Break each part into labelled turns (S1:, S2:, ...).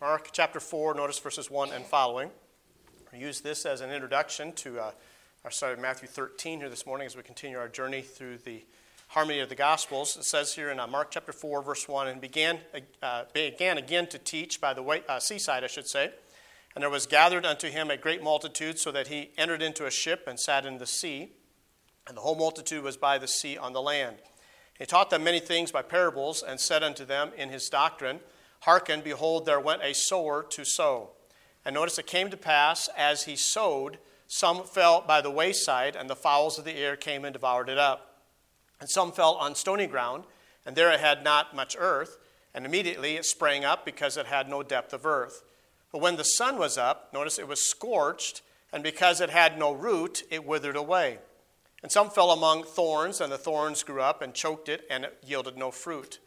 S1: Mark chapter 4, notice verses 1 and following. We use this as an introduction to uh, our study of Matthew 13 here this morning as we continue our journey through the harmony of the Gospels. It says here in uh, Mark chapter 4, verse 1, and began, uh, began again to teach by the way, uh, seaside, I should say. And there was gathered unto him a great multitude, so that he entered into a ship and sat in the sea. And the whole multitude was by the sea on the land. He taught them many things by parables, and said unto them in his doctrine, Hearken, behold, there went a sower to sow. And notice it came to pass, as he sowed, some fell by the wayside, and the fowls of the air came and devoured it up. And some fell on stony ground, and there it had not much earth, and immediately it sprang up because it had no depth of earth. But when the sun was up, notice it was scorched, and because it had no root, it withered away. And some fell among thorns, and the thorns grew up and choked it, and it yielded no fruit.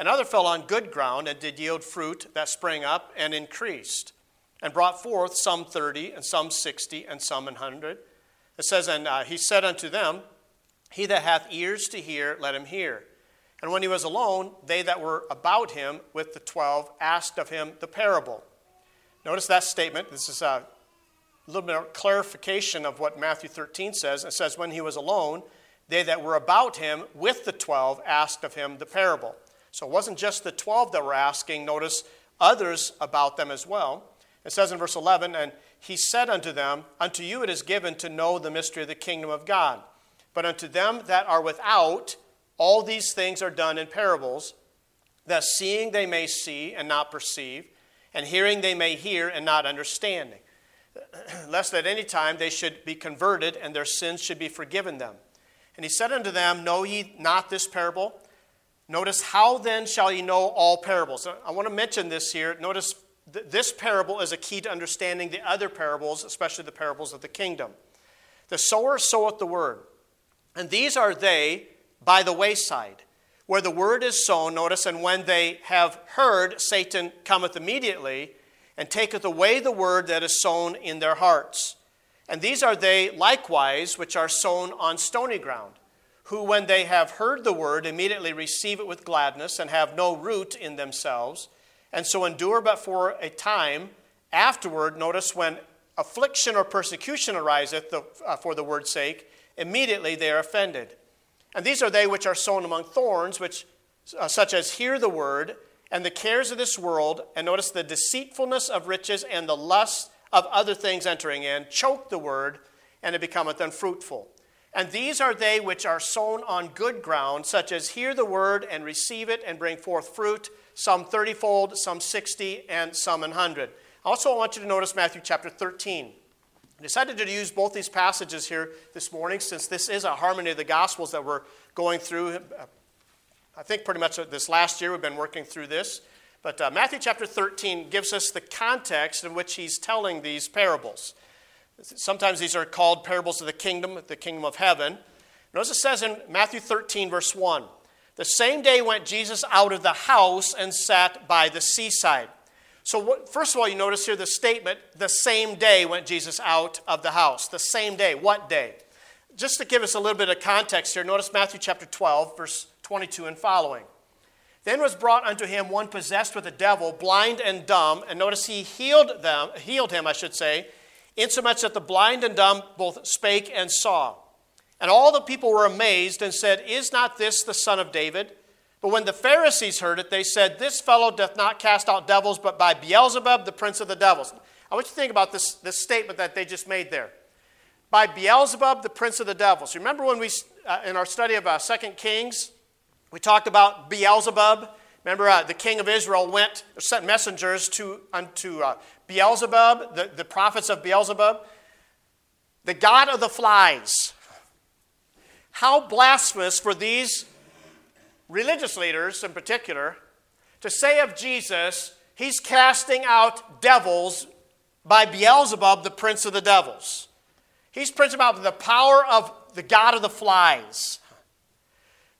S1: Another fell on good ground and did yield fruit that sprang up and increased, and brought forth some thirty, and some sixty, and some an hundred. It says, And uh, he said unto them, He that hath ears to hear, let him hear. And when he was alone, they that were about him with the twelve asked of him the parable. Notice that statement. This is a little bit of clarification of what Matthew 13 says. It says, When he was alone, they that were about him with the twelve asked of him the parable. So it wasn't just the 12 that were asking, notice others about them as well. It says in verse 11, And he said unto them, Unto you it is given to know the mystery of the kingdom of God. But unto them that are without, all these things are done in parables, that seeing they may see and not perceive, and hearing they may hear and not understanding, lest at any time they should be converted and their sins should be forgiven them. And he said unto them, Know ye not this parable? Notice, how then shall ye know all parables? I want to mention this here. Notice, th- this parable is a key to understanding the other parables, especially the parables of the kingdom. The sower soweth the word, and these are they by the wayside, where the word is sown. Notice, and when they have heard, Satan cometh immediately and taketh away the word that is sown in their hearts. And these are they likewise which are sown on stony ground who, when they have heard the word, immediately receive it with gladness and have no root in themselves, and so endure but for a time. Afterward, notice when affliction or persecution ariseth uh, for the word's sake, immediately they are offended. And these are they which are sown among thorns, which, uh, such as hear the word, and the cares of this world, and notice the deceitfulness of riches and the lust of other things entering in, choke the word, and it becometh unfruitful. And these are they which are sown on good ground, such as hear the word and receive it and bring forth fruit, some thirtyfold, some sixty, and some an hundred. Also, I want you to notice Matthew chapter 13. I decided to use both these passages here this morning since this is a harmony of the Gospels that we're going through. I think pretty much this last year we've been working through this. But uh, Matthew chapter 13 gives us the context in which he's telling these parables. Sometimes these are called parables of the kingdom, the kingdom of heaven. Notice it says in Matthew 13, verse 1 The same day went Jesus out of the house and sat by the seaside. So, what, first of all, you notice here the statement the same day went Jesus out of the house. The same day. What day? Just to give us a little bit of context here, notice Matthew chapter 12, verse 22 and following. Then was brought unto him one possessed with a devil, blind and dumb, and notice he healed them, healed him, I should say, insomuch that the blind and dumb both spake and saw. And all the people were amazed and said, Is not this the son of David? But when the Pharisees heard it, they said, This fellow doth not cast out devils, but by Beelzebub, the prince of the devils. I want you to think about this, this statement that they just made there. By Beelzebub, the prince of the devils. Remember when we, uh, in our study of uh, 2 Kings, we talked about Beelzebub? Remember, uh, the king of Israel went, sent messengers to, unto uh, Beelzebub, the, the prophets of Beelzebub, the god of the flies. How blasphemous for these religious leaders in particular to say of Jesus, he's casting out devils by Beelzebub, the prince of the devils. He's prince about the power of the god of the flies.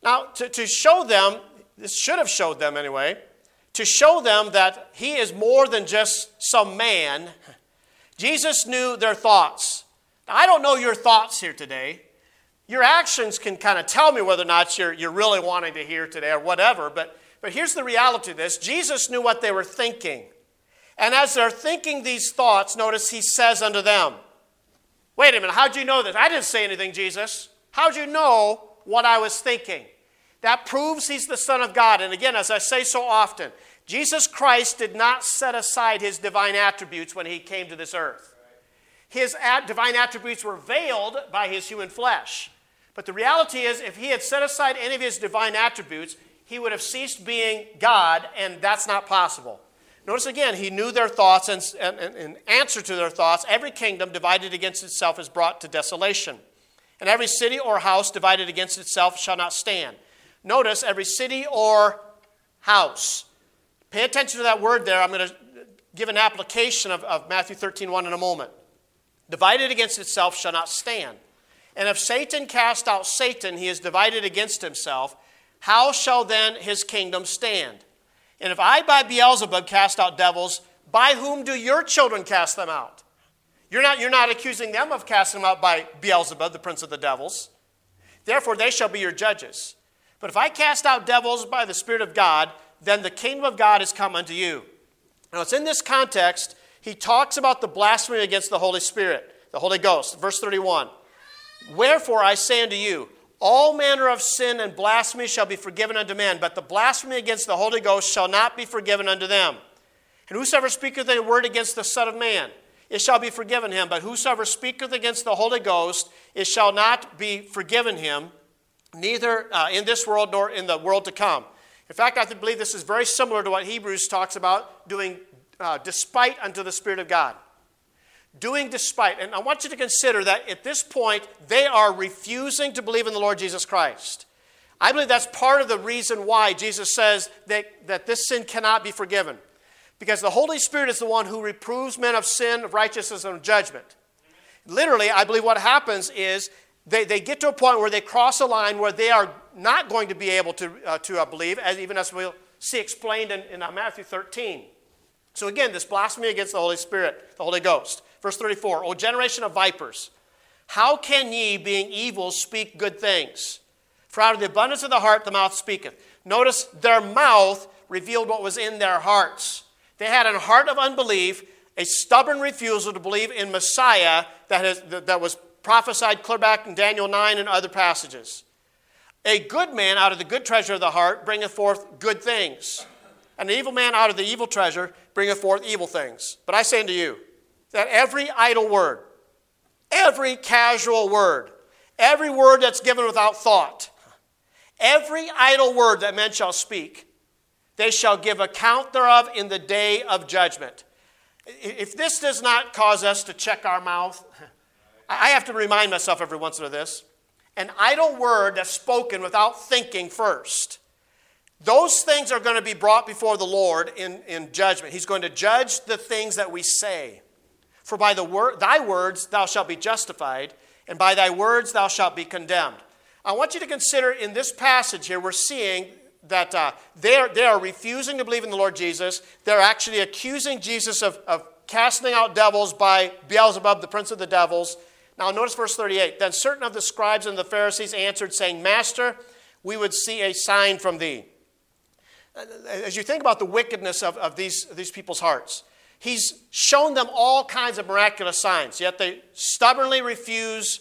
S1: Now, to, to show them, this should have showed them anyway, to show them that he is more than just some man, Jesus knew their thoughts. Now, I don't know your thoughts here today. Your actions can kind of tell me whether or not you're, you're really wanting to hear today or whatever, but, but here's the reality of this Jesus knew what they were thinking. And as they're thinking these thoughts, notice he says unto them, Wait a minute, how'd you know this? I didn't say anything, Jesus. How'd you know what I was thinking? That proves he's the Son of God. And again, as I say so often, Jesus Christ did not set aside his divine attributes when he came to this earth. His divine attributes were veiled by his human flesh. But the reality is, if he had set aside any of his divine attributes, he would have ceased being God, and that's not possible. Notice again, he knew their thoughts, and in answer to their thoughts, every kingdom divided against itself is brought to desolation. And every city or house divided against itself shall not stand. Notice every city or house. Pay attention to that word there. I'm going to give an application of, of Matthew 13 1 in a moment. Divided against itself shall not stand. And if Satan cast out Satan, he is divided against himself. How shall then his kingdom stand? And if I by Beelzebub cast out devils, by whom do your children cast them out? You're not, you're not accusing them of casting them out by Beelzebub, the prince of the devils. Therefore, they shall be your judges. But if I cast out devils by the Spirit of God, then the kingdom of God is come unto you. Now, it's in this context, he talks about the blasphemy against the Holy Spirit, the Holy Ghost. Verse 31 Wherefore I say unto you, all manner of sin and blasphemy shall be forgiven unto men, but the blasphemy against the Holy Ghost shall not be forgiven unto them. And whosoever speaketh a word against the Son of Man, it shall be forgiven him. But whosoever speaketh against the Holy Ghost, it shall not be forgiven him, neither uh, in this world nor in the world to come. In fact, I believe this is very similar to what Hebrews talks about doing uh, despite unto the Spirit of God. Doing despite. And I want you to consider that at this point, they are refusing to believe in the Lord Jesus Christ. I believe that's part of the reason why Jesus says that, that this sin cannot be forgiven. Because the Holy Spirit is the one who reproves men of sin, of righteousness, and of judgment. Literally, I believe what happens is they, they get to a point where they cross a line where they are not going to be able to, uh, to uh, believe, as even as we'll see explained in, in uh, Matthew 13. So again, this blasphemy against the Holy Spirit, the Holy Ghost. Verse 34 O generation of vipers, how can ye, being evil, speak good things? For out of the abundance of the heart the mouth speaketh. Notice their mouth revealed what was in their hearts. They had a heart of unbelief, a stubborn refusal to believe in Messiah that, has, that was prophesied clear back in Daniel 9 and other passages. A good man out of the good treasure of the heart bringeth forth good things, and an evil man out of the evil treasure bringeth forth evil things. But I say unto you that every idle word, every casual word, every word that's given without thought, every idle word that men shall speak, they shall give account thereof in the day of judgment. If this does not cause us to check our mouth, I have to remind myself every once in a while this. An idle word that's spoken without thinking first. Those things are going to be brought before the Lord in, in judgment. He's going to judge the things that we say. For by the word, thy words thou shalt be justified, and by thy words thou shalt be condemned. I want you to consider in this passage here, we're seeing that uh, they, are, they are refusing to believe in the Lord Jesus. They're actually accusing Jesus of, of casting out devils by Beelzebub, the prince of the devils. Now, notice verse 38. Then certain of the scribes and the Pharisees answered, saying, Master, we would see a sign from thee. As you think about the wickedness of, of these, these people's hearts, he's shown them all kinds of miraculous signs, yet they stubbornly refuse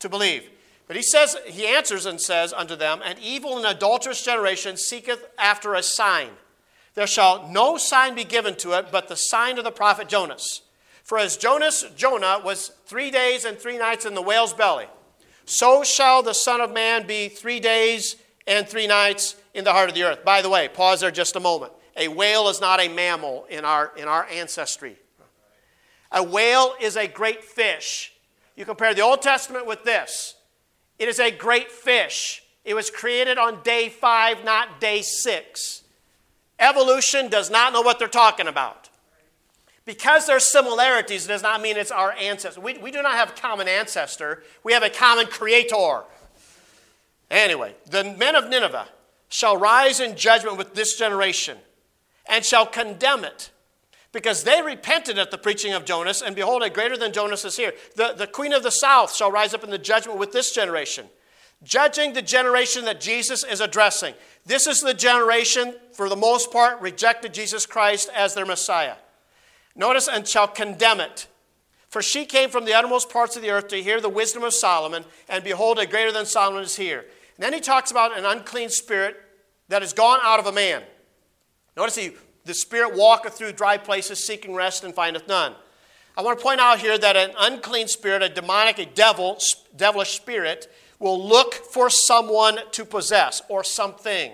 S1: to believe. But he says, he answers and says unto them, An evil and adulterous generation seeketh after a sign. There shall no sign be given to it but the sign of the prophet Jonas. For as Jonas, Jonah, was three days and three nights in the whale's belly, so shall the Son of Man be three days and three nights in the heart of the earth. By the way, pause there just a moment. A whale is not a mammal in our, in our ancestry. A whale is a great fish. You compare the Old Testament with this. It is a great fish. It was created on day five, not day six. Evolution does not know what they're talking about. Because there's similarities does not mean it's our ancestor. We, we do not have a common ancestor, we have a common creator. Anyway, the men of Nineveh shall rise in judgment with this generation and shall condemn it because they repented at the preaching of Jonas, and behold, a greater than Jonas is here. The, the queen of the south shall rise up in the judgment with this generation, judging the generation that Jesus is addressing. This is the generation, for the most part, rejected Jesus Christ as their Messiah. Notice, and shall condemn it. For she came from the uttermost parts of the earth to hear the wisdom of Solomon, and behold, a greater than Solomon is here. And then he talks about an unclean spirit that has gone out of a man. Notice he, the spirit walketh through dry places, seeking rest, and findeth none. I want to point out here that an unclean spirit, a demonic, a devil, devilish spirit, will look for someone to possess or something.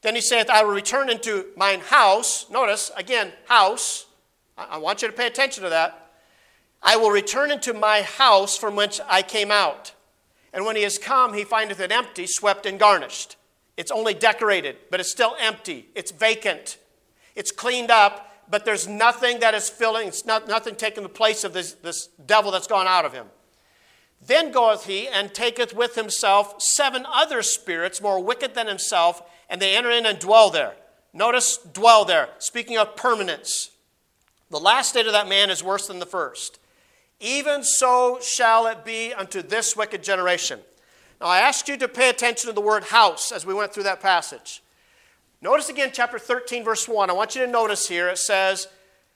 S1: Then he saith, I will return into mine house. Notice, again, house. I want you to pay attention to that. I will return into my house from whence I came out. And when he is come, he findeth it empty, swept, and garnished. It's only decorated, but it's still empty. It's vacant. It's cleaned up, but there's nothing that is filling, it's not, nothing taking the place of this, this devil that's gone out of him. Then goeth he and taketh with himself seven other spirits more wicked than himself, and they enter in and dwell there. Notice, dwell there. Speaking of permanence, the last state of that man is worse than the first. Even so shall it be unto this wicked generation. Now, I asked you to pay attention to the word house as we went through that passage. Notice again, chapter 13, verse 1. I want you to notice here it says,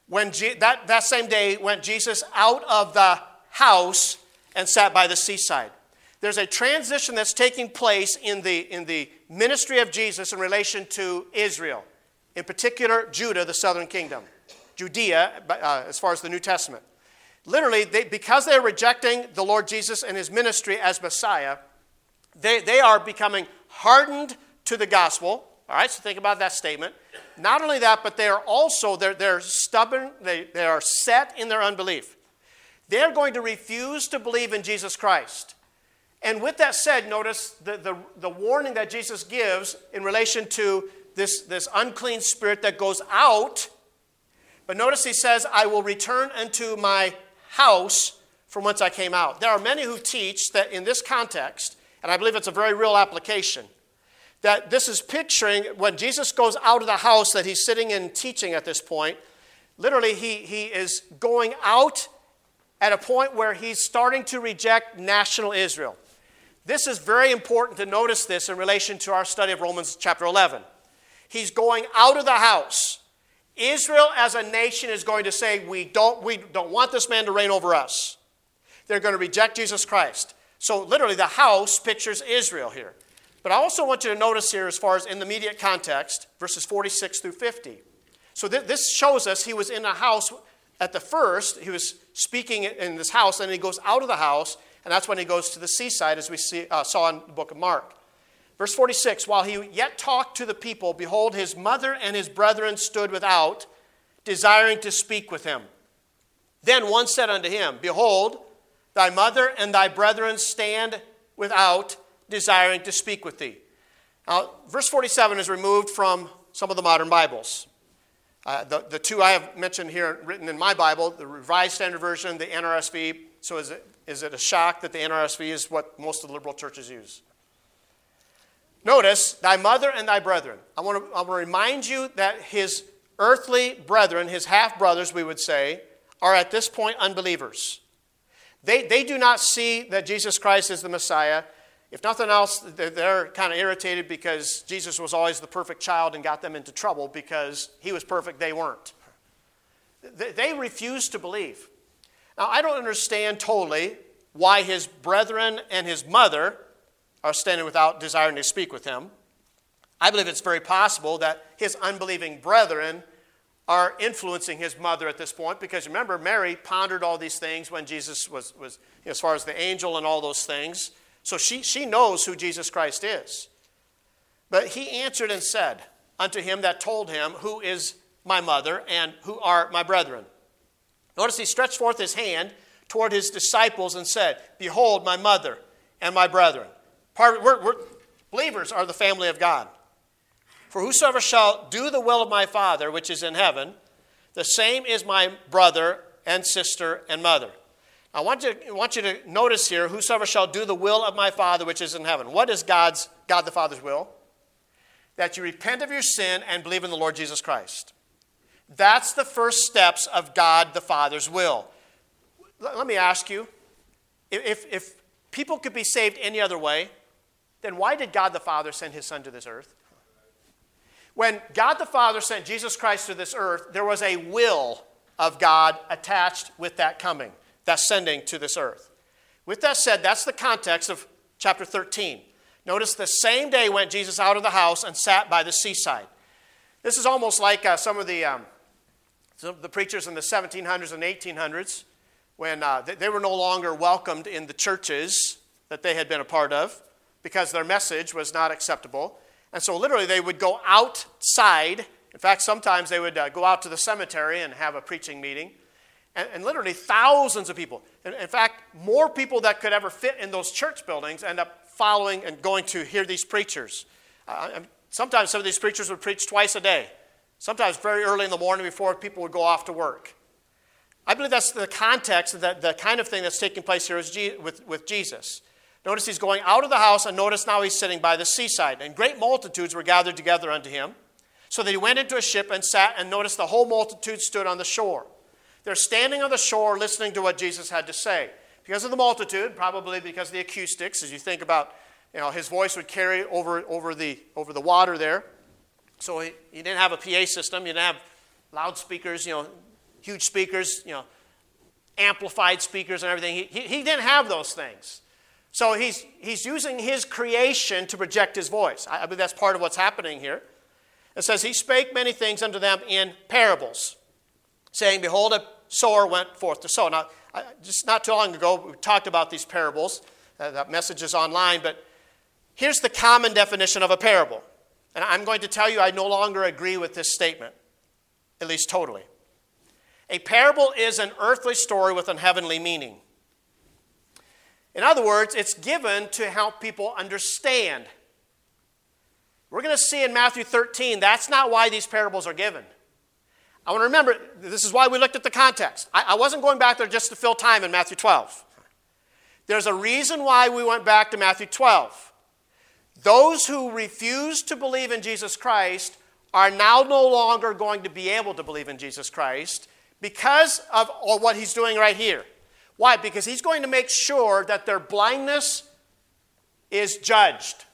S1: when Je- that, that same day went Jesus out of the house and sat by the seaside. There's a transition that's taking place in the, in the ministry of Jesus in relation to Israel, in particular, Judah, the southern kingdom, Judea, uh, as far as the New Testament. Literally, they, because they're rejecting the Lord Jesus and his ministry as Messiah, they, they are becoming hardened to the gospel. All right, so think about that statement. Not only that, but they are also, they're, they're stubborn, they, they are set in their unbelief. They're going to refuse to believe in Jesus Christ. And with that said, notice the, the, the warning that Jesus gives in relation to this, this unclean spirit that goes out. But notice he says, I will return unto my house from whence I came out. There are many who teach that in this context, and I believe it's a very real application, that this is picturing when Jesus goes out of the house that he's sitting in teaching at this point. Literally, he, he is going out at a point where he's starting to reject national Israel. This is very important to notice this in relation to our study of Romans chapter 11. He's going out of the house. Israel as a nation is going to say, we don't, we don't want this man to reign over us. They're going to reject Jesus Christ. So, literally, the house pictures Israel here. But I also want you to notice here, as far as in the immediate context, verses 46 through 50. So, th- this shows us he was in a house at the first, he was speaking in this house, and he goes out of the house, and that's when he goes to the seaside, as we see, uh, saw in the book of Mark. Verse 46 While he yet talked to the people, behold, his mother and his brethren stood without, desiring to speak with him. Then one said unto him, Behold, thy mother and thy brethren stand without, desiring to speak with thee. Now, verse 47 is removed from some of the modern Bibles. Uh, the, the two I have mentioned here, written in my Bible, the Revised Standard Version, the NRSV. So, is it, is it a shock that the NRSV is what most of the liberal churches use? Notice, thy mother and thy brethren. I want to, I want to remind you that his earthly brethren, his half brothers, we would say, are at this point unbelievers. They, they do not see that Jesus Christ is the Messiah. If nothing else, they're, kind of irritated because Jesus was always the perfect child and got them into trouble because he was perfect, they weren't. They refuse to believe. Now, I don't understand totally why his brethren and his mother are standing without desiring to speak with him. I believe it's very possible that his unbelieving brethren are influencing his mother at this point because remember, Mary pondered all these things when Jesus was, was as far as the angel and all those things. So she, she knows who Jesus Christ is. But he answered and said unto him that told him, Who is my mother and who are my brethren? Notice he stretched forth his hand toward his disciples and said, Behold, my mother and my brethren. Part, we're, we're, believers are the family of God. For whosoever shall do the will of my Father which is in heaven, the same is my brother and sister and mother. I want you, I want you to notice here whosoever shall do the will of my Father which is in heaven. What is God's, God the Father's will? That you repent of your sin and believe in the Lord Jesus Christ. That's the first steps of God the Father's will. Let me ask you if, if people could be saved any other way, then why did God the Father send his Son to this earth? When God the Father sent Jesus Christ to this earth, there was a will of God attached with that coming, that sending to this earth. With that said, that's the context of chapter 13. Notice the same day went Jesus out of the house and sat by the seaside. This is almost like uh, some of the, um, some of the preachers in the 1700s and 1800s when uh, they, they were no longer welcomed in the churches that they had been a part of because their message was not acceptable. And so, literally, they would go outside. In fact, sometimes they would uh, go out to the cemetery and have a preaching meeting. And, and literally, thousands of people. In, in, fact, more people that could ever fit in those church buildings end up following and going to hear these preachers. Uh, sometimes some of these preachers would preach twice a day, sometimes very early in the morning before people would go off to work. I believe that's the context, that the kind of thing that's taking place here with, with Jesus. Notice he's going out of the house, and notice now he's sitting by the seaside. And great multitudes were gathered together unto him. So that he went into a ship and sat, and notice the whole multitude stood on the shore. They're standing on the shore listening to what Jesus had to say. Because of the multitude, probably because of the acoustics, as you think about, you know, his voice would carry over, over, the, over the water there. So he, he didn't have a PA system, he didn't have loudspeakers, you know, huge speakers, you know, amplified speakers and everything. He, he, he didn't have those things. So he's, he's using his creation to project his voice. I, I believe that's part of what's happening here. It says, He spake many things unto them in parables, saying, Behold, a sower went forth to sow. Now, I, just not too long ago, we talked about these parables. Uh, that message is online, but here's the common definition of a parable. And I'm going to tell you, I no longer agree with this statement, at least totally. A parable is an earthly story with a heavenly meaning. In other words, it's given to help people understand. We're going to see in Matthew 13, that's not why these parables are given. I want to remember, this is why we looked at the context. I, I wasn't going back there just to fill time in Matthew 12. There's a reason why we went back to Matthew 12. Those who refuse to believe in Jesus Christ are now no longer going to be able to believe in Jesus Christ because of what he's doing right here. Why? Because he's going to make sure that their blindness is judged.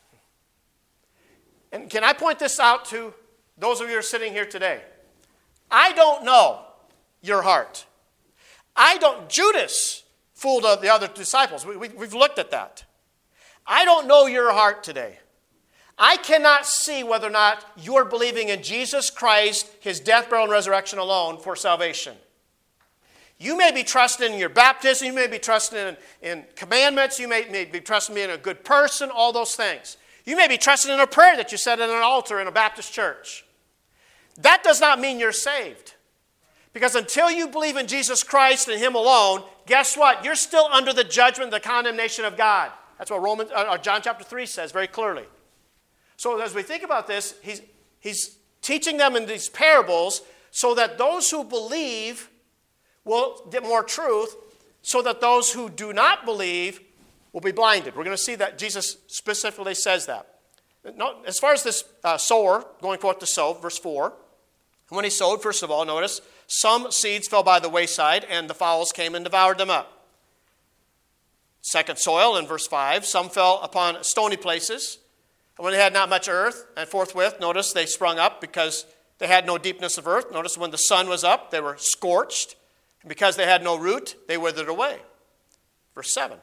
S1: And can I point this out to those of you who are sitting here today? I don't know your heart. I don't, Judas fooled the other disciples. We, we, we've looked at that. I don't know your heart today. I cannot see whether or not you're believing in Jesus Christ, his death, burial, and resurrection alone for salvation. You may be trusting in your baptism, you may be trusting in, in commandments, you may, may be trusting in a good person, all those things. You may be trusting in a prayer that you said at an altar in a Baptist church. That does not mean you're saved. Because until you believe in Jesus Christ and Him alone, guess what? You're still under the judgment, the condemnation of God. That's what Romans, uh, John chapter 3 says very clearly. So as we think about this, he's, he's teaching them in these parables so that those who believe will get more truth so that those who do not believe will be blinded. We're going to see that Jesus specifically says that. As far as this uh, sower going forth to sow, verse 4, when he sowed, first of all, notice, some seeds fell by the wayside, and the fowls came and devoured them up. Second soil in verse 5, some fell upon stony places, and when they had not much earth, and forthwith, notice, they sprung up because they had no deepness of earth. Notice when the sun was up, they were scorched. And because they had no root, they withered away. Verse 7.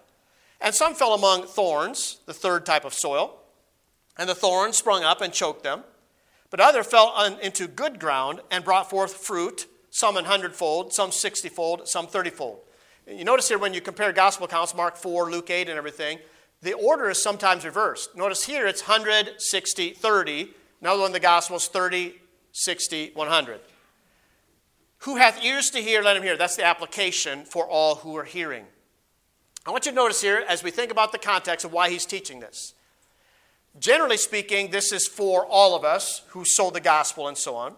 S1: And some fell among thorns, the third type of soil, and the thorns sprung up and choked them. But other fell on, into good ground and brought forth fruit, some an hundredfold, some sixtyfold, some thirtyfold. You notice here when you compare gospel accounts, Mark 4, Luke 8, and everything, the order is sometimes reversed. Notice here it's 100, 60, 30. Another one the Gospels 30, 60, 100. Who hath ears to hear, let him hear. That's the application for all who are hearing. I want you to notice here, as we think about the context of why he's teaching this. Generally speaking, this is for all of us who sow the gospel and so on.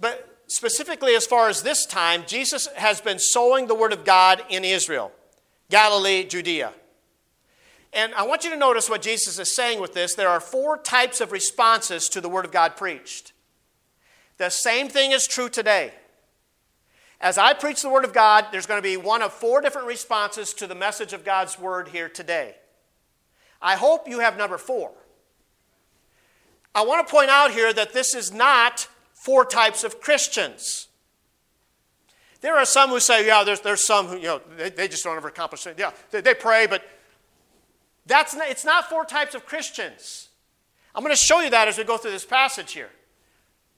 S1: But specifically, as far as this time, Jesus has been sowing the word of God in Israel, Galilee, Judea. And I want you to notice what Jesus is saying with this. There are four types of responses to the word of God preached. The same thing is true today. As I preach the Word of God, there's going to be one of four different responses to the message of God's Word here today. I hope you have number four. I want to point out here that this is not four types of Christians. There are some who say, yeah, there's, there's some who, you know, they, they just don't ever accomplish it. Yeah, they, they pray, but that's not, it's not four types of Christians. I'm going to show you that as we go through this passage here.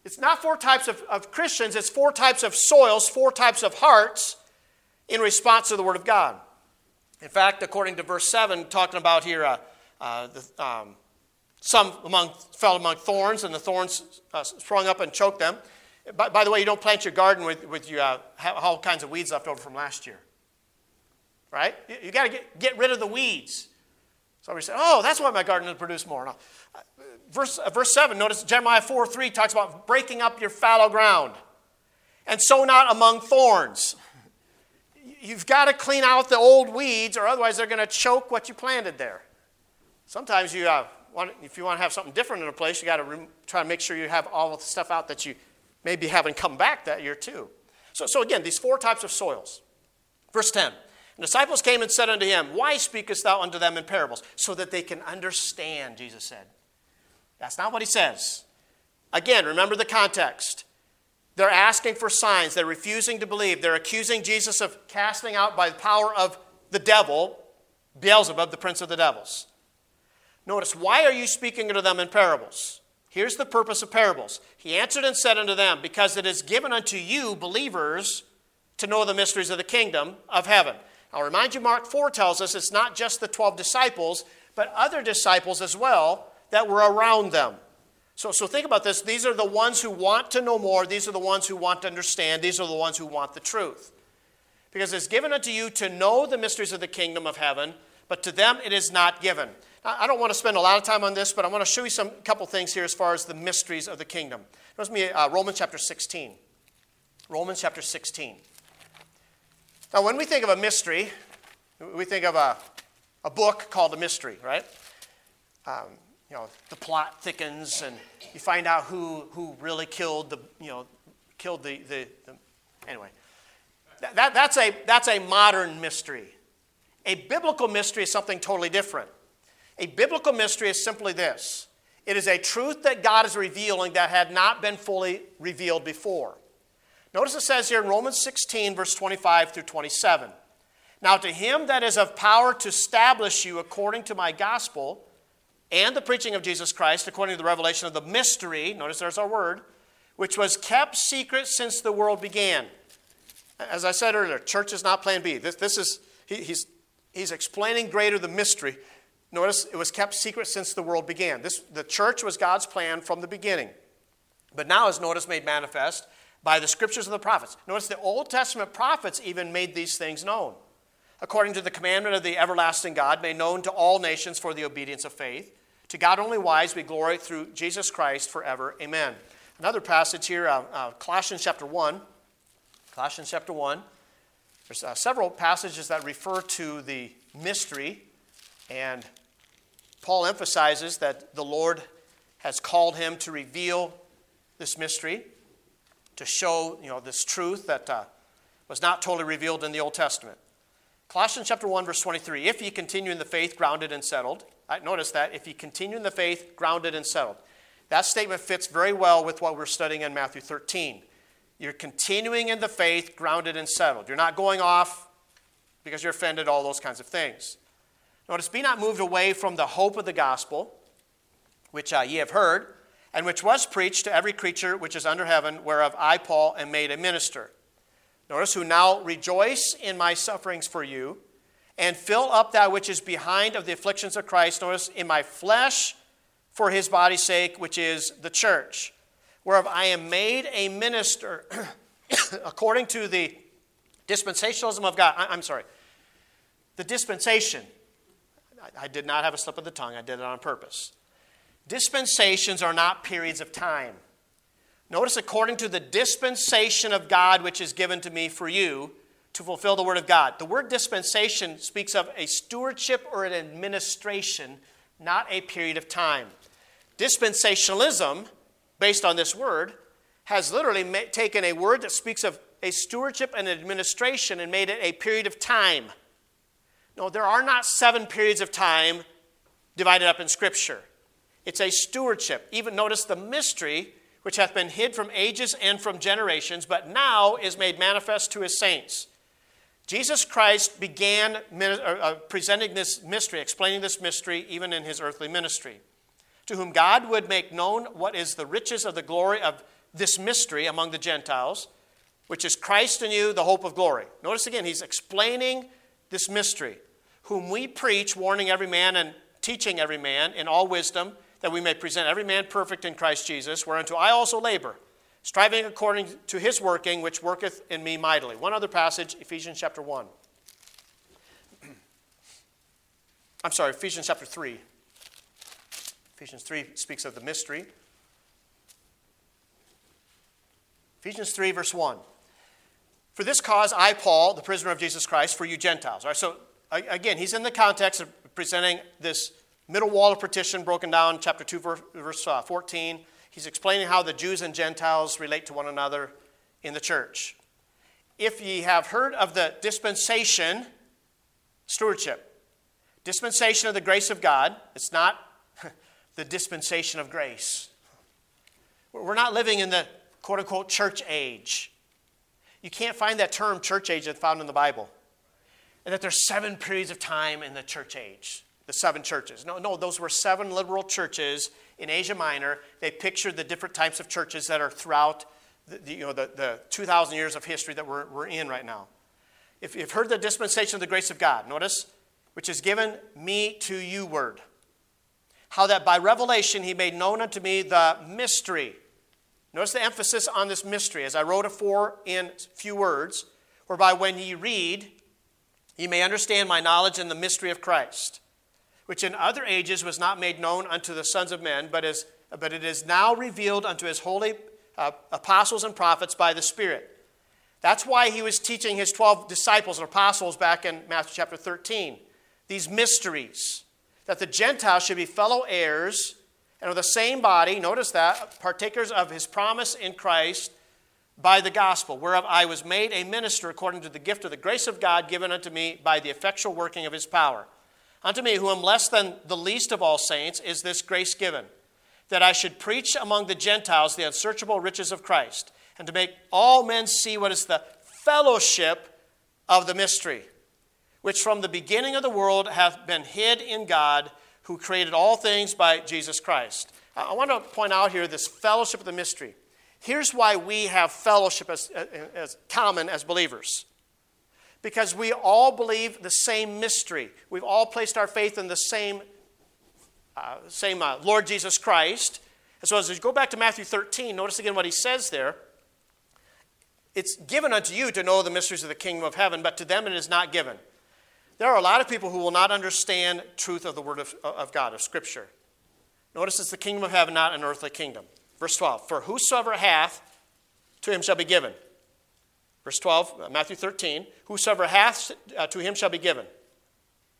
S1: It's not four types of, of Christians, it's four types of soils, four types of hearts in response to the Word of God. In fact, according to verse 7, talking about here, uh, uh, the, um, some among, fell among thorns, and the thorns uh, sprung up and choked them. By, by, the way, you don't plant your garden with, with you, uh, all kinds of weeds left over from last year. Right? You, you got to get, get rid of the weeds. Somebody said, Oh, that's why my garden will produce more. Verse, uh, verse 7, notice Jeremiah 4 3 talks about breaking up your fallow ground. And sow not among thorns. You've got to clean out the old weeds, or otherwise they're going to choke what you planted there. Sometimes you uh, want, if you want to have something different in a place, you got to re- try to make sure you have all the stuff out that you maybe haven't come back that year too. So, so again, these four types of soils. Verse 10 the disciples came and said unto him, Why speakest thou unto them in parables? So that they can understand, Jesus said. That's not what he says. Again, remember the context. They're asking for signs. They're refusing to believe. They're accusing Jesus of casting out by the power of the devil, Beelzebub, the prince of the devils. Notice, why are you speaking unto them in parables? Here's the purpose of parables. He answered and said unto them, Because it is given unto you, believers, to know the mysteries of the kingdom of heaven. I'll remind you, Mark 4 tells us it's not just the 12 disciples, but other disciples as well that were around them. So, so think about this. These are the ones who want to know more. These are the ones who want to understand. These are the ones who want the truth. Because it's given unto you to know the mysteries of the kingdom of heaven, but to them it is not given. Now, I don't want to spend a lot of time on this, but I want to show you some couple things here as far as the mysteries of the kingdom. Notice me uh, Romans chapter 16. Romans chapter 16. Now, when we think of a mystery, we think of a, a book called a mystery, right? Um, you know, the plot thickens and you find out who, who really killed the, you know, killed the, the, the anyway. That, that, that's, a, that's a modern mystery. A biblical mystery is something totally different. A biblical mystery is simply this it is a truth that God is revealing that had not been fully revealed before. Notice it says here in Romans 16, verse 25 through 27. Now, to him that is of power to establish you according to my gospel and the preaching of Jesus Christ, according to the revelation of the mystery, notice there's our word, which was kept secret since the world began. As I said earlier, church is not plan B. This, this is, he, he's, he's explaining greater the mystery. Notice it was kept secret since the world began. This, the church was God's plan from the beginning. But now, as notice made manifest, by the scriptures of the prophets. Notice the Old Testament prophets even made these things known. According to the commandment of the everlasting God, made known to all nations for the obedience of faith. To God only wise be glory through Jesus Christ forever. Amen. Another passage here, uh, uh, Colossians chapter 1. Colossians chapter 1. There's uh, several passages that refer to the mystery, and Paul emphasizes that the Lord has called him to reveal this mystery to show you know, this truth that uh, was not totally revealed in the Old Testament. Colossians chapter 1, verse 23. If ye continue in the faith, grounded and settled. Notice that. If ye continue in the faith, grounded and settled. That statement fits very well with what we're studying in Matthew 13. You're continuing in the faith, grounded and settled. You're not going off because you're offended, all those kinds of things. Notice, be not moved away from the hope of the gospel, which uh, ye have heard, and which was preached to every creature which is under heaven, whereof I, Paul, am made a minister. Notice, who now rejoice in my sufferings for you, and fill up that which is behind of the afflictions of Christ. Notice, in my flesh for his body's sake, which is the church, whereof I am made a minister according to the dispensationalism of God. I, am sorry, the dispensation. I, I did not have a slip of the tongue, I did it on purpose. Dispensations are not periods of time. Notice, according to the dispensation of God which is given to me for you to fulfill the word of God. The word dispensation speaks of a stewardship or an administration, not a period of time. Dispensationalism, based on this word, has literally ma- taken a word that speaks of a stewardship and administration and made it a period of time. No, there are not seven periods of time divided up in Scripture. It's a stewardship. Even notice the mystery which hath been hid from ages and from generations, but now is made manifest to his saints. Jesus Christ began uh, presenting this mystery, explaining this mystery even in his earthly ministry, to whom God would make known what is the riches of the glory of this mystery among the Gentiles, which is Christ in you, the hope of glory. Notice again, he's explaining this mystery, whom we preach, warning every man and teaching every man in all wisdom that we may present every man perfect in Christ Jesus, whereunto I also labor, striving according to his working, which worketh in me mightily. One other passage, Ephesians chapter 1. I'm sorry, Ephesians chapter 3. Ephesians 3 speaks of the mystery. Ephesians 3, verse 1. For this cause, I, Paul, the prisoner of Jesus Christ, for you Gentiles. All right, so again, he's in the context of presenting this middle wall of partition broken down, chapter 2, verse uh, 14. He's explaining how the Jews and Gentiles relate to one another in the church. If ye have heard of the dispensation, stewardship, dispensation of the grace of God, it's not the dispensation of grace. We're not living in the quote unquote church age. You can't find that term church age that's found in the Bible. And that there's seven periods of time in the church age the seven churches. No, no, those were seven liberal churches in Asia Minor. They pictured the different types of churches that are throughout the, the you know, the, the 2,000 years of history that we're, we're in right now. If you've heard the dispensation of the grace of God, notice, which is given me to you word. How that by revelation he made known unto me the mystery. Notice the emphasis on this mystery, as I wrote afore in few words, whereby when ye read, ye may understand my knowledge in the mystery of Christ which in other ages was not made known unto the sons of men, but, is, but it is now revealed unto his holy uh, apostles and prophets by the Spirit. That's why he was teaching his 12 disciples and apostles back in Matthew chapter 13. These mysteries, that the Gentiles should be fellow heirs and of the same body, notice that, partakers of his promise in Christ by the gospel, whereof I was made a minister according to the gift of the grace of God given unto me by the effectual working of his power. Unto me, who am less than the least of all saints, is this grace given, that I should preach among the Gentiles the unsearchable riches of Christ, and to make all men see what is the fellowship of the mystery, which from the beginning of the world hath been hid in God, who created all things by Jesus Christ. I want to point out here this fellowship of the mystery. Here's why we have fellowship as, as common as believers because we all believe the same mystery. We've all placed our faith in the same, uh, same uh, Lord Jesus Christ. And so, as you go back to Matthew 13, notice again what he says there. It's given unto you to know the mysteries of the kingdom of heaven, but to them it is not given. There are a lot of people who will not understand truth of the word of, of God, of Scripture. Notice it's the kingdom of heaven, not an earthly kingdom. Verse 12 For whosoever hath, to him shall be given. Verse 12, uh, Matthew 13, Whosoever hath, uh, to him shall be given,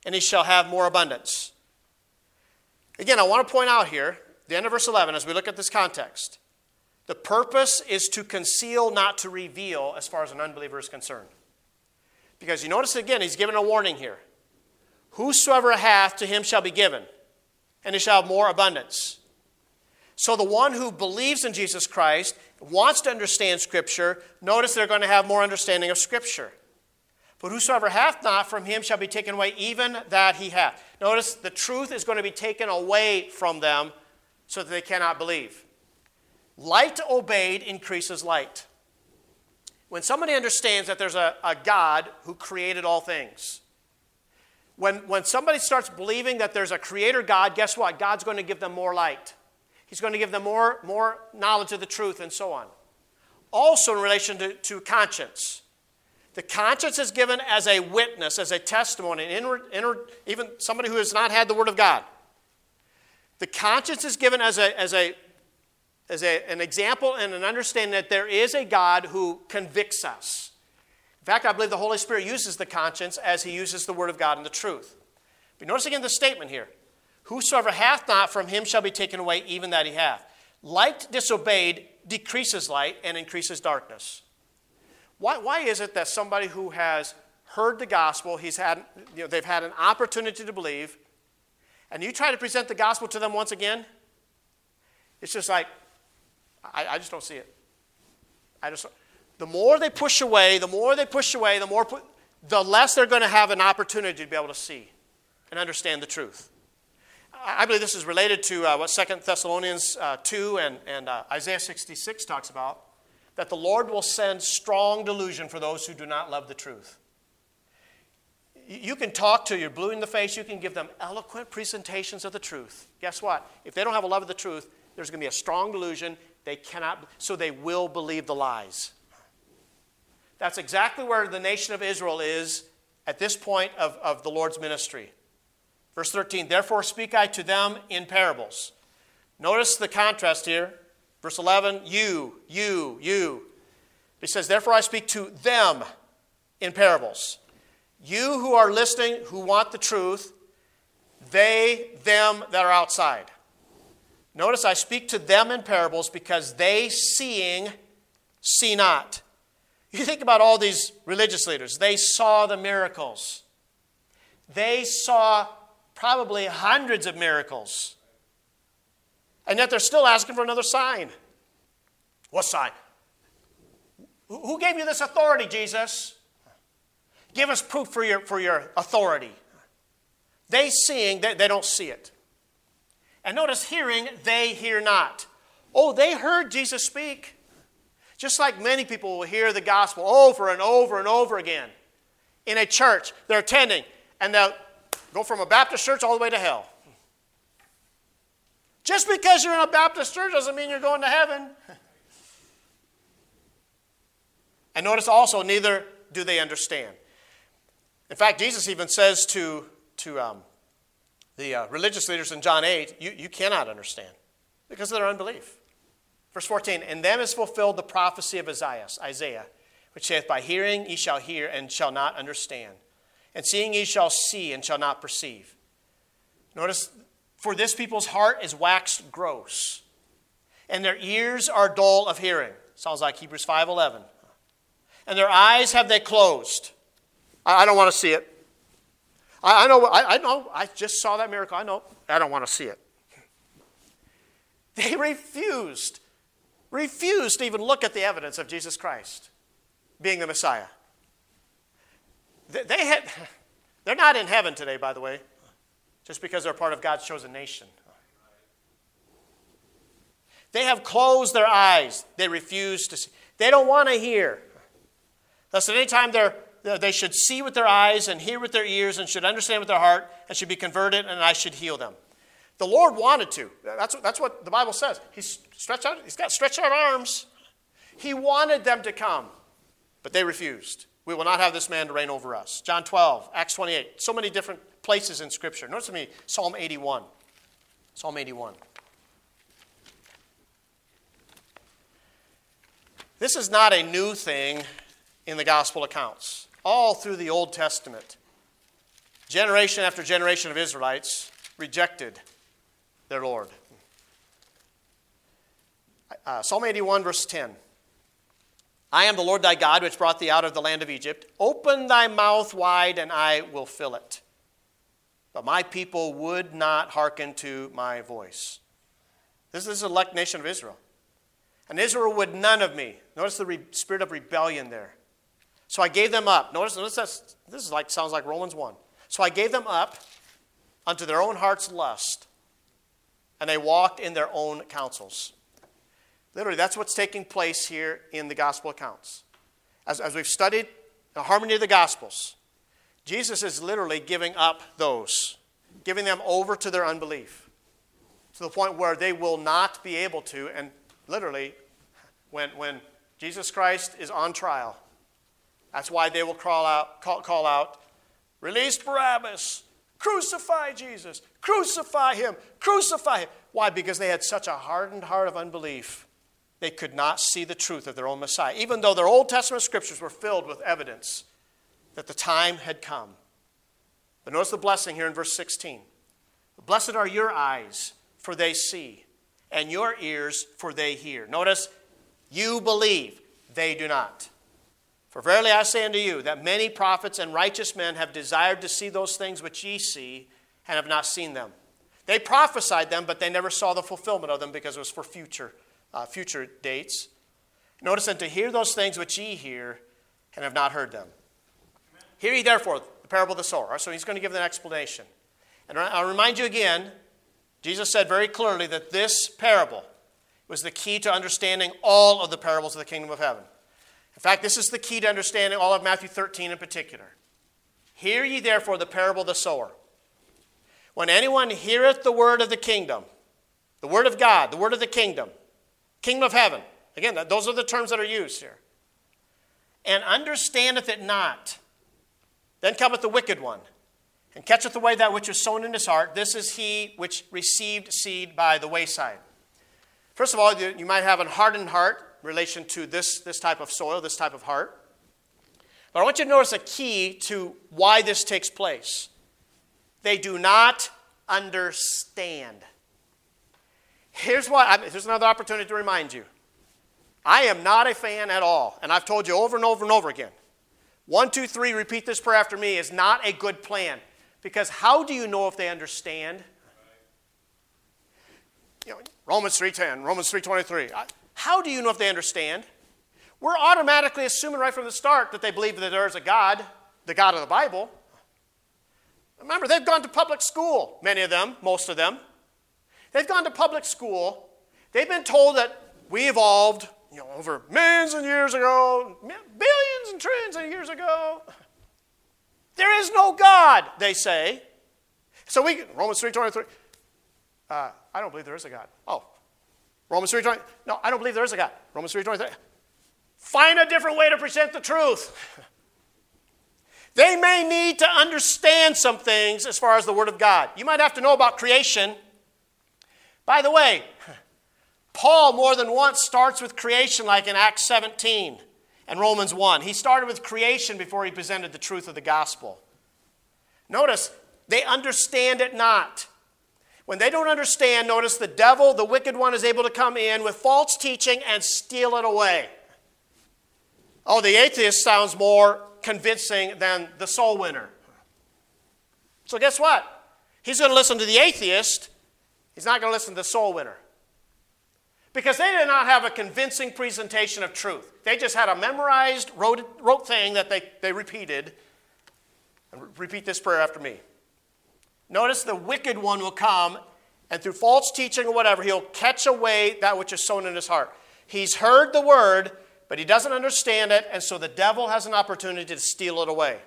S1: and he shall have more abundance. Again, I want to point out here, the end of verse 11, as we look at this context, the purpose is to conceal, not to reveal, as far as an unbeliever is concerned. Because you notice again, he's given a warning here. Whosoever hath, to him shall be given, and he shall have more abundance. So the one who believes in Jesus Christ wants to understand Scripture, notice they're going to have more understanding of Scripture. But whosoever hath not from him shall be taken away, even that he hath. Notice the truth is going to be taken away from them so that they cannot believe. Light obeyed increases light. When somebody understands that there's a, a God who created all things, when, when somebody starts believing that there's a creator God, guess what? God's going to give them more light. He's going to give them more, more knowledge of the truth and so on. Also, in relation to, to conscience, the conscience is given as a witness, as a testimony, even somebody who has not had the Word of God. The conscience is given as, a, as, a, as a, an example and an understanding that there is a God who convicts us. In fact, I believe the Holy Spirit uses the conscience as he uses the Word of God and the truth. But notice again the statement here Whosoever hath not from him shall be taken away, even that he hath. Light disobeyed decreases light and increases darkness. Why, why is it that somebody who has heard the gospel, he's had, you know, they've had an opportunity to believe, and you try to present the gospel to them once again, it's just like, I, I just don't see it. I just, the more they push away, the more they push away, the more, the less they're going to have an opportunity to be able to see and understand the truth. I believe this is related to uh, what Second Thessalonians uh, 2 and, and uh, Isaiah 66 talks about that the Lord will send strong delusion for those who do not love the truth. You can talk to you're blue in the face, you can give them eloquent presentations of the truth. Guess what? If they don't have a love of the truth, there's going to be a strong delusion. They cannot, so they will believe the lies. That's exactly where the nation of Israel is at this point of, of the Lord's ministry. Verse 13, therefore speak I to them in parables. Notice the contrast here. Verse 11, you, you, you. He says, therefore I speak to them in parables. You who are listening, who want the truth, they, them that are outside. Notice I speak to them in parables because they, seeing, see not. You think about all these religious leaders, they saw the miracles. They saw probably hundreds of miracles. And yet they're still asking for another sign. What sign? Who gave you this authority, Jesus? Give us proof for your, for your authority. They seeing, they, they don't see it. And notice hearing, they hear not. Oh, they heard Jesus speak. Just like many people will hear the gospel over and over and over again in a church they're attending, and they'll Go from a Baptist church all the way to hell. Just because you're in a Baptist church doesn't mean you're going to heaven. And notice also, neither do they understand. In fact, Jesus even says to, to um, the uh, religious leaders in John 8, you, you cannot understand because of their unbelief. Verse 14, in them is fulfilled the prophecy of Isaiah, Isaiah, which saith, By hearing ye shall hear and shall not understand and seeing ye shall see and shall not perceive. Notice, for this people's heart is waxed gross, and their ears are dull of hearing. Sounds like Hebrews 5.11. And their eyes have they closed. I, I don't want to see it. I, I know, I, I know, I just saw that miracle. I know, I don't want to see it. They refused, refused to even look at the evidence of Jesus Christ being the Messiah. They had, they're not in heaven today, by the way, just because they're part of God's chosen nation. They have closed their eyes. They refuse to see. They don't want to hear. Thus, at any time they're, they should see with their eyes and hear with their ears and should understand with their heart and should be converted, and I should heal them. The Lord wanted to. That's, that's what the Bible says. He's, stretched out, he's got stretched out arms. He wanted them to come, but they refused. We will not have this man to reign over us. John 12, Acts 28. So many different places in Scripture. Notice with me Psalm 81. Psalm 81. This is not a new thing in the gospel accounts. All through the Old Testament, generation after generation of Israelites rejected their Lord. Uh, Psalm 81, verse 10. I am the Lord thy God, which brought thee out of the land of Egypt. Open thy mouth wide, and I will fill it. But my people would not hearken to my voice. This is the elect nation of Israel. And Israel would none of me. Notice the re- spirit of rebellion there. So I gave them up. Notice, notice this is like sounds like Romans 1. So I gave them up unto their own heart's lust, and they walked in their own counsels. Literally, that's what's taking place here in the gospel accounts. As, as we've studied the harmony of the gospels, Jesus is literally giving up those, giving them over to their unbelief to the point where they will not be able to, and literally, when, when Jesus Christ is on trial, that's why they will call out, call, call out, release Barabbas, crucify Jesus, crucify him, crucify him. Why? Because they had such a hardened heart of unbelief they could not see the truth of their own Messiah, even though their Old Testament scriptures were filled with evidence that the time had come. But notice the blessing here in verse 16. Blessed are your eyes, for they see, and your ears, for they hear. Notice, you believe, they do not. For verily I say unto you, that many prophets and righteous men have desired to see those things which ye see, and have not seen them. They prophesied them, but they never saw the fulfillment of them because it was for future uh, future dates. Notice, and to hear those things which ye hear and have not heard them. Amen. Hear ye therefore the parable of the sower. So he's going to give an explanation. And I'll remind you again, Jesus said very clearly that this parable was the key to understanding all of the parables of the kingdom of heaven. In fact, this is the key to understanding all of Matthew 13 in particular. Hear ye therefore the parable of the sower. When anyone heareth the word of the kingdom, the word of God, the word of the kingdom, kingdom of heaven, again, those are the terms that are used here, and understandeth it not, then cometh the wicked one, and catcheth away that which is sown in his heart. This is he which received seed by the wayside. First of all, you might have an hardened heart relation to this, this type of soil, this type of heart. But I want you to notice a key to why this takes place. They do not understand. Here's what here's another opportunity to remind you. I am not a fan at all, and I've told you over and over and over again. One, two, three, repeat this prayer after me is not a good plan. Because how do you know if they understand? You know, Romans 3.10, Romans 3.23. How do you know if they understand? We're automatically assuming right from the start that they believe that there is a God, the God of the Bible. Remember, they've gone to public school, many of them, most of them. They've gone to public school. They've been told that we evolved you know, over millions of years ago, billions and trillions of years ago. There is no God, they say. So we, Romans 3.23, uh, I don't believe there is a God. Oh, Romans 3.20, no, I don't believe there is a God. Romans 3.23, find a different way to present the truth. They may need to understand some things as far as the Word of God. You might have to know about creation. By the way, Paul more than once starts with creation, like in Acts 17 and Romans 1. He started with creation before he presented the truth of the gospel. Notice, they understand it not. When they don't understand, notice the devil, the wicked one, is able to come in with false teaching and steal it away. Oh, the atheist sounds more convincing than the soul winner. So, guess what? He's going to listen to the atheist, he's not going to listen to the soul winner. Because they did not have a convincing presentation of truth. They just had a memorized, rote, rote thing that they, they repeated. And repeat this prayer after me. Notice the wicked one will come, and through false teaching or whatever, he'll catch away that which is sown in his heart. He's heard the word, but he doesn't understand it, and so the devil has an opportunity to steal it away.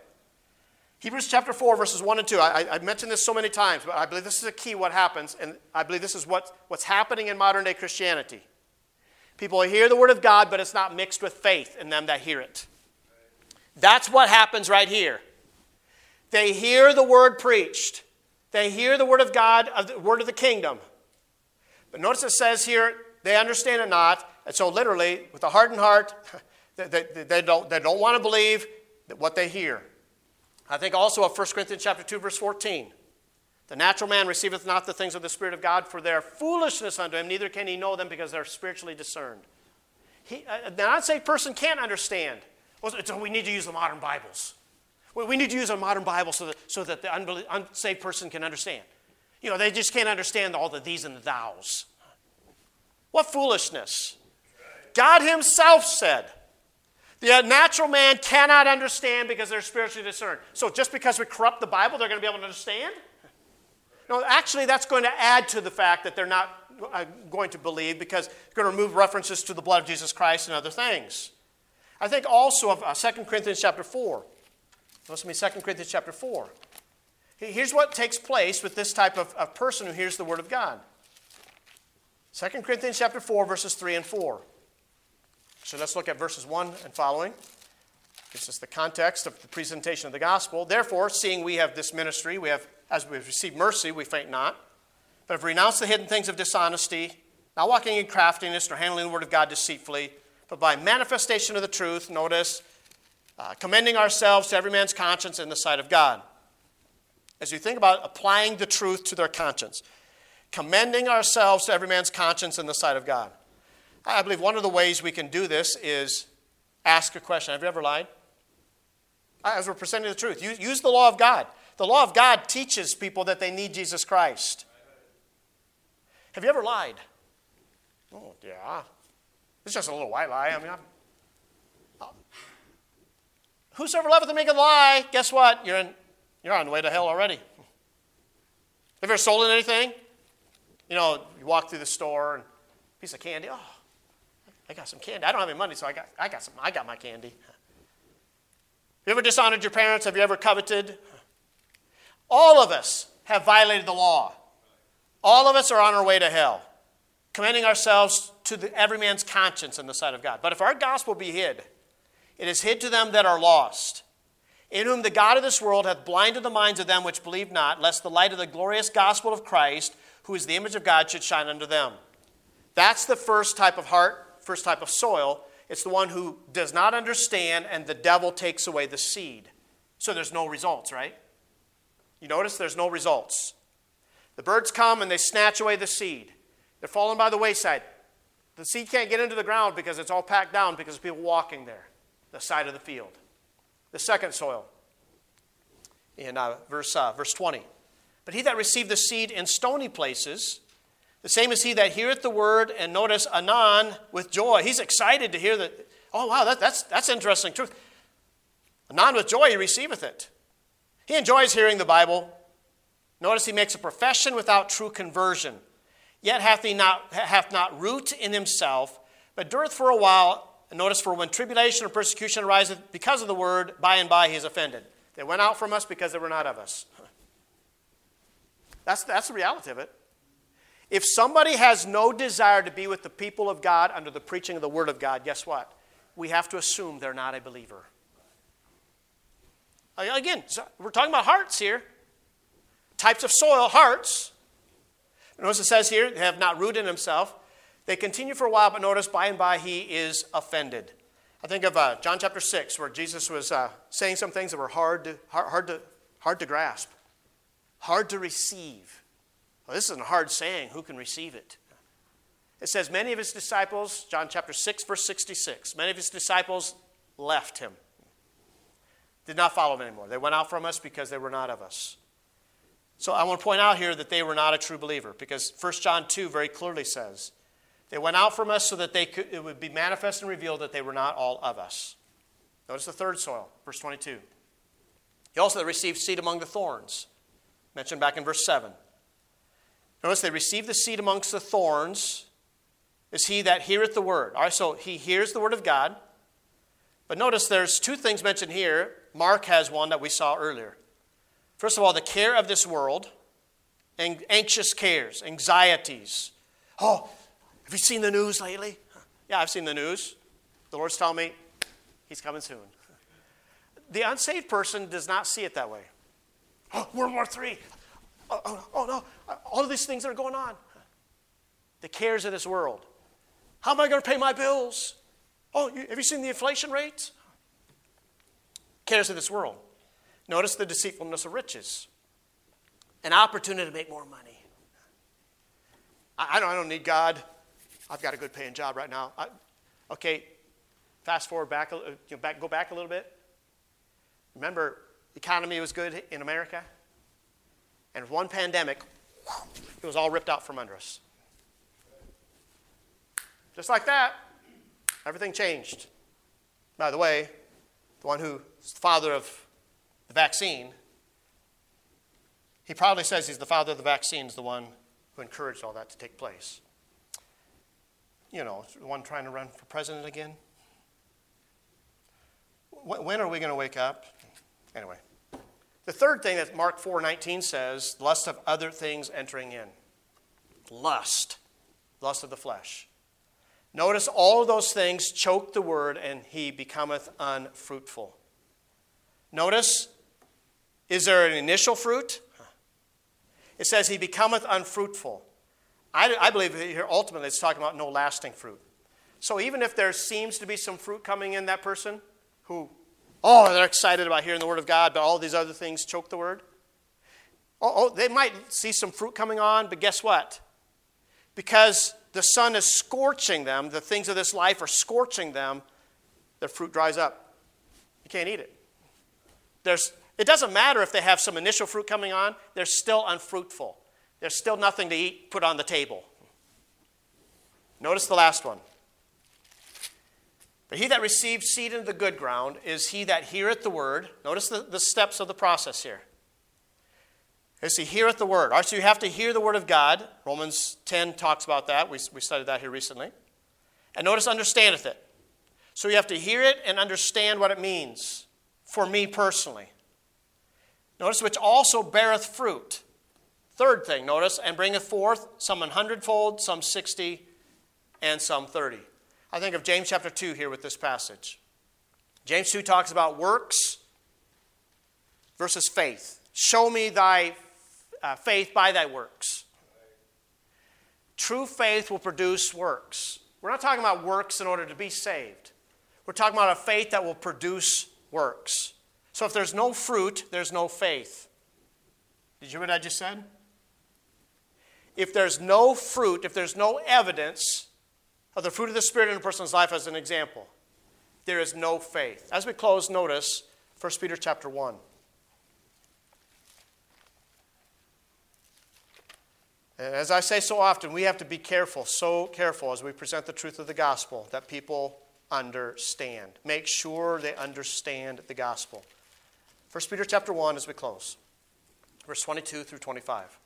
S1: Hebrews chapter 4, verses 1 and 2. I, have mentioned this so many times, but I believe this is a key what happens, and I believe this is what, what's happening in modern day Christianity. People hear the word of God, but it's not mixed with faith in them that hear it. That's what happens right here. They hear the word preached, they hear the word of God, of the word of the kingdom. But notice it says here, they understand it not, and so, literally, with a hardened heart, they, they, they, don't, they don't want to believe what they hear. I think also of 1 Corinthians chapter 2, verse 14. The natural man receiveth not the things of the Spirit of God, for their foolishness unto him, neither can he know them because they're spiritually discerned. He, uh, the unsaved person can't understand. So we need to use the modern Bibles. We need to use a modern Bible so that, so that the unsaved person can understand. You know, they just can't understand all the these and the thous. What foolishness. God Himself said, the natural man cannot understand because they're spiritually discerned. So just because we corrupt the Bible, they're going to be able to understand? No, actually, that's going to add to the fact that they're not uh, going to believe because it's going to remove references to the blood of Jesus Christ and other things. I think also of uh, 2 Corinthians chapter 4. Listen to me, 2 Corinthians chapter 4. Here's what takes place with this type of, of person who hears the word of God. 2 Corinthians chapter 4, verses 3 and 4. So let's look at verses 1 and following. This is the context of the presentation of the gospel. Therefore, seeing we have this ministry, we have, as we have received mercy, we faint not, but have renounced the hidden things of dishonesty, not walking in craftiness nor handling the word of God deceitfully, but by manifestation of the truth, notice, uh, commending ourselves to every man's conscience in the sight of God. As you think about applying the truth to their conscience, commending ourselves to every man's conscience in the sight of God. I believe one of the ways we can do this is ask a question. Have you ever lied? As we're presenting the truth, use, the law of God. The law of God teaches people that they need Jesus Christ. Have you ever lied? Oh, yeah. It's just a little white lie. I mean, I'm, uh, whosoever loveth to make a lie, guess what? You're, in, you're on the way to hell already. Have you ever stolen anything? You know, you walk through the store and piece of candy. Oh, I got some candy. I don't have any money, so I got, I got some. I got my candy. Have you ever dishonored your parents? Have you ever coveted? All of us have violated the law. All of us are on our way to hell, commending ourselves to the, every man's conscience in the sight of God. But if our gospel be hid, it is hid to them that are lost, in whom the God of this world hath blinded the minds of them which believe not, lest the light of the glorious gospel of Christ, who is the image of God, should shine unto them. That's the first type of heart, first type of soil. It's the one who does not understand, and the devil takes away the seed. So there's no results, right? You notice there's no results. The birds come and they snatch away the seed. They're falling by the wayside. The seed can't get into the ground because it's all packed down because of people walking there, the side of the field. The second soil, in uh, verse, uh, verse 20. But he that received the seed in stony places, the same is he that heareth the word, and notice anon with joy. He's excited to hear that. Oh, wow, that, that's, that's interesting truth. Anon with joy he receiveth it. He enjoys hearing the Bible. Notice he makes a profession without true conversion. Yet hath he not, hath not root in himself, but dureth for a while. And notice, for when tribulation or persecution ariseth because of the word, by and by he is offended. They went out from us because they were not of us. That's, that's the reality of it. If somebody has no desire to be with the people of God under the preaching of the Word of God, guess what? We have to assume they're not a believer. Again, we're talking about hearts here. Types of soil, hearts. Notice it says here, they have not rooted himself. They continue for a while, but notice by and by he is offended. I think of uh, John chapter 6, where Jesus was uh, saying some things that were hard to, hard, hard, to, hard to grasp, hard to receive. Well, this isn't a hard saying. Who can receive it? It says, Many of his disciples, John chapter 6, verse 66, many of his disciples left him did not follow him anymore. They went out from us because they were not of us. So I want to point out here that they were not a true believer because 1 John 2 very clearly says they went out from us so that they could, it would be manifest and revealed that they were not all of us. Notice the third soil, verse 22. He also received seed among the thorns, mentioned back in verse 7. Notice they receive the seed amongst the thorns is he that heareth the word. All right, so he hears the word of God. But notice there's two things mentioned here Mark has one that we saw earlier. First of all, the care of this world, and anxious cares, anxieties. Oh, have you seen the news lately? Yeah, I've seen the news. The Lord's telling me He's coming soon. The unsaved person does not see it that way. Oh, World War III. Oh, oh, oh no, all of these things that are going on. The cares of this world. How am I going to pay my bills? Oh, have you seen the inflation rates? cares of this world. Notice the deceitfulness of riches. An opportunity to make more money. I, don't, I don't need God. I've got a good paying job right now. I, okay, fast forward back, you know, back, go back a little bit. Remember, the economy was good in America, and one pandemic, it was all ripped out from under us. Just like that, everything changed. By the way, the one who is the father of the vaccine, he proudly says he's the father of the vaccine, is the one who encouraged all that to take place. You know, the one trying to run for president again. When are we going to wake up? Anyway. The third thing that Mark 4:19 says, lust of other things entering in. Lust. Lust of the flesh. Notice all of those things choke the word, and he becometh unfruitful. Notice, is there an initial fruit? It says he becometh unfruitful. I, I believe here ultimately it's talking about no lasting fruit. So even if there seems to be some fruit coming in that person who, oh, they're excited about hearing the word of God, but all these other things choke the word. Oh, oh they might see some fruit coming on, but guess what? Because the sun is scorching them, the things of this life are scorching them, their fruit dries up. You can't eat it. There's, it doesn't matter if they have some initial fruit coming on, they're still unfruitful. There's still nothing to eat, put on the table. Notice the last one. He that receives seed into the good ground is he that heareth the word. Notice the, the steps of the process here. Is he heareth the word. All right, so you have to hear the word of God. Romans 10 talks about that. We, we studied that here recently. And notice understandeth it. So you have to hear it and understand what it means for me personally. Notice which also beareth fruit. Third thing, notice, and bringeth forth some an hundredfold, some sixty, and some thirty. I think of James chapter 2 here with this passage. James 2 talks about works versus faith. Show me thy uh, faith by thy works. True faith will produce works. We're not talking about works in order to be saved. We're talking about a faith that will produce works. So if there's no fruit, there's no faith. Did you hear what I just said? If there's no fruit, if there's no evidence of the fruit of the Spirit in a person's life, as an example, there is no faith. As we close, notice 1 Peter chapter 1. And as I say so often, we have to be careful, so careful as we present the truth of the gospel that people understand. Make sure they understand the gospel. 1 Peter chapter 1 as we close. Verse 22 through 25.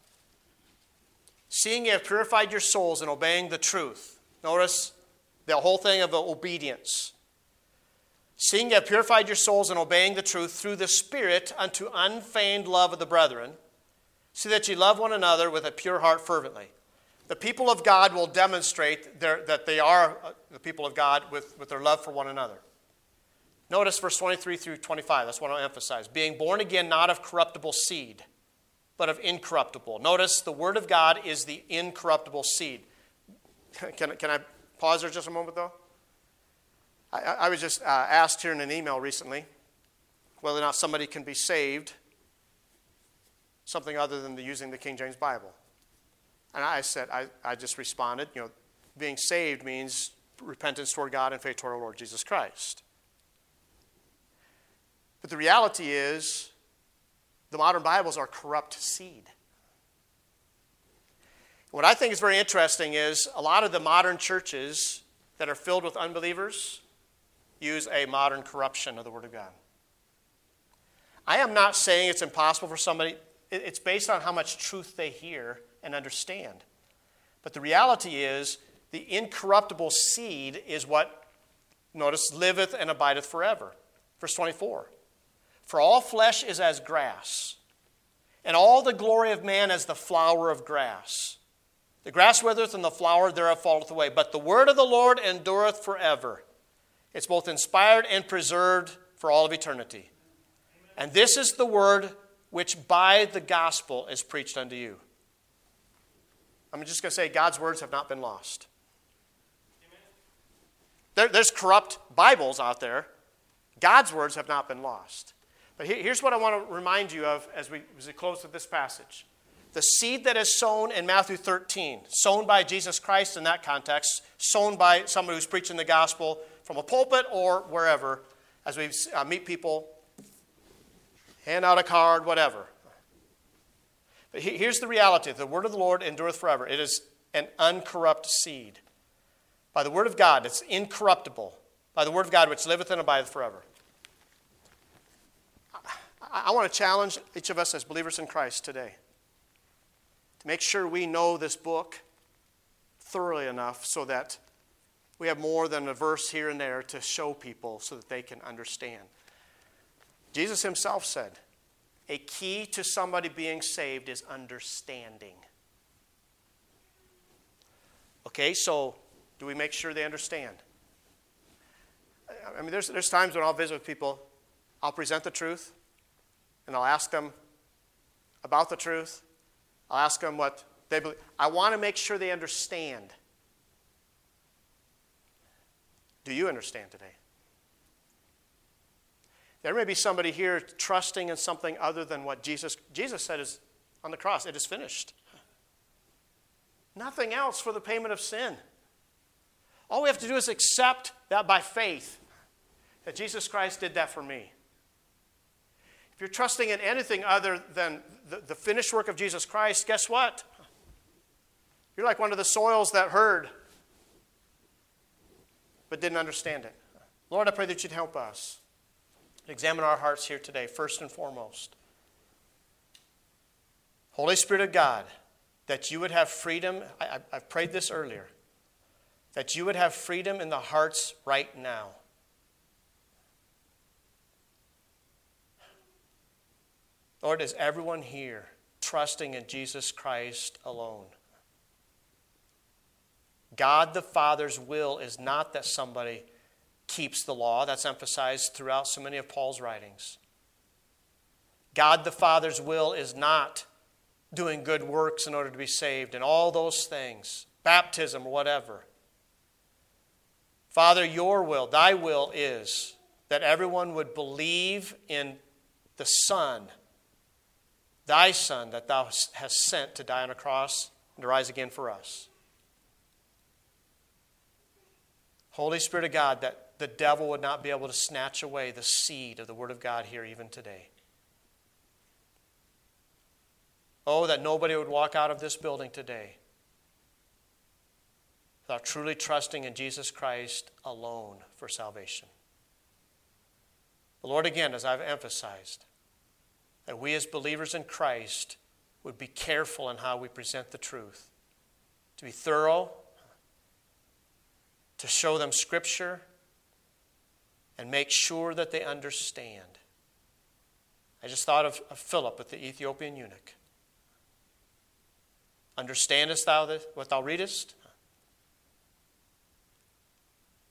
S1: Seeing you have purified your souls in obeying the truth. Notice the whole thing of obedience. Seeing you have purified your souls in obeying the truth through the Spirit unto unfeigned love of the brethren, see that ye love one another with a pure heart fervently the people of God will demonstrate their, that they are uh, the people of God with, with their love for one another. Notice verse 23 through 25. That's what I'll emphasize. Being born again, not of corruptible seed, but of incorruptible. Notice the Word of God is the incorruptible seed. Can, can I pause there just a moment, though? I, I was just uh, asked here in an email recently whether or not somebody can be saved something other than the, using the King James Bible. And I said, I, I just responded, you know, being saved means repentance toward God and faith toward our Lord Jesus Christ. But the reality is, the modern Bibles are corrupt seed. What I think is very interesting is a lot of the modern churches that are filled with unbelievers use a modern corruption of the Word of God. I am not saying it's impossible for somebody, it's based on how much truth they hear and understand. But the reality is, the incorruptible seed is what, notice, liveth and abideth forever. Verse 24 For all flesh is as grass, and all the glory of man as the flower of grass. The grass withereth, and the flower thereof falleth away. But the word of the Lord endureth forever. It's both inspired and preserved for all of eternity. And this is the word which by the gospel is preached unto you. I'm just going to say God's words have not been lost. There, there's corrupt Bibles out there. God's words have not been lost. But here's what I want to remind you of as we, as we close with this passage. The seed that is sown in Matthew 13, sown by Jesus Christ in that context, sown by somebody who's preaching the gospel from a pulpit or wherever, as we uh, meet people, hand out a card, whatever. But here's the reality the word of the Lord endureth forever. It is an uncorrupt seed. By the word of God, it's incorruptible. By the word of God, which liveth and abideth forever. I, want to challenge each of us as believers in Christ today to make sure we know this book thoroughly enough so that we have more than a verse here and there to show people so that they can understand. Jesus himself said, a key to somebody being saved is understanding. Okay, so do we make sure they understand? I mean, there's, there's times when I'll visit with people, I'll present the truth, and I'll ask them about the truth. I'll ask them what they believe. I want to make sure they understand. Do you understand today? There may be somebody here trusting in something other than what Jesus Jesus said is on the cross, it is finished. Nothing else for the payment of sin. All we have to do is accept that by faith that Jesus Christ did that for me. If you're trusting in anything other than the, the finished work of Jesus Christ, guess what? You're like one of the soils that heard but didn't understand it. Lord, I pray that you'd help us. Examine our hearts here today, first and foremost. Holy Spirit of God, that you would have freedom. I, have prayed this earlier. That you would have freedom in the hearts right now. Lord, is everyone here trusting in Jesus Christ alone? God the Father's will is not that somebody keeps the law. That's emphasized throughout so many of Paul's writings. God the Father's will is not doing good works in order to be saved and all those things, baptism whatever. Father, your will, thy will is that everyone would believe in the Son, thy Son that thou hast sent to die on a cross and to rise again for us. Holy Spirit of God, that the devil would not be able to snatch away the seed of the Word of God here even today. Oh, that nobody would walk out of this building today without truly trusting in Jesus Christ alone for salvation. But Lord, again, as I've emphasized, that we as believers in Christ would be careful in how we present the truth, to be thorough, to show them Scripture, and make sure that they understand. I just thought of, of Philip with the Ethiopian eunuch. Understandest thou the, what thou readest?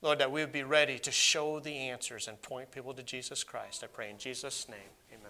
S1: Lord, that we would be ready to show the answers and point people to Jesus Christ. I pray in Jesus' name. Amen.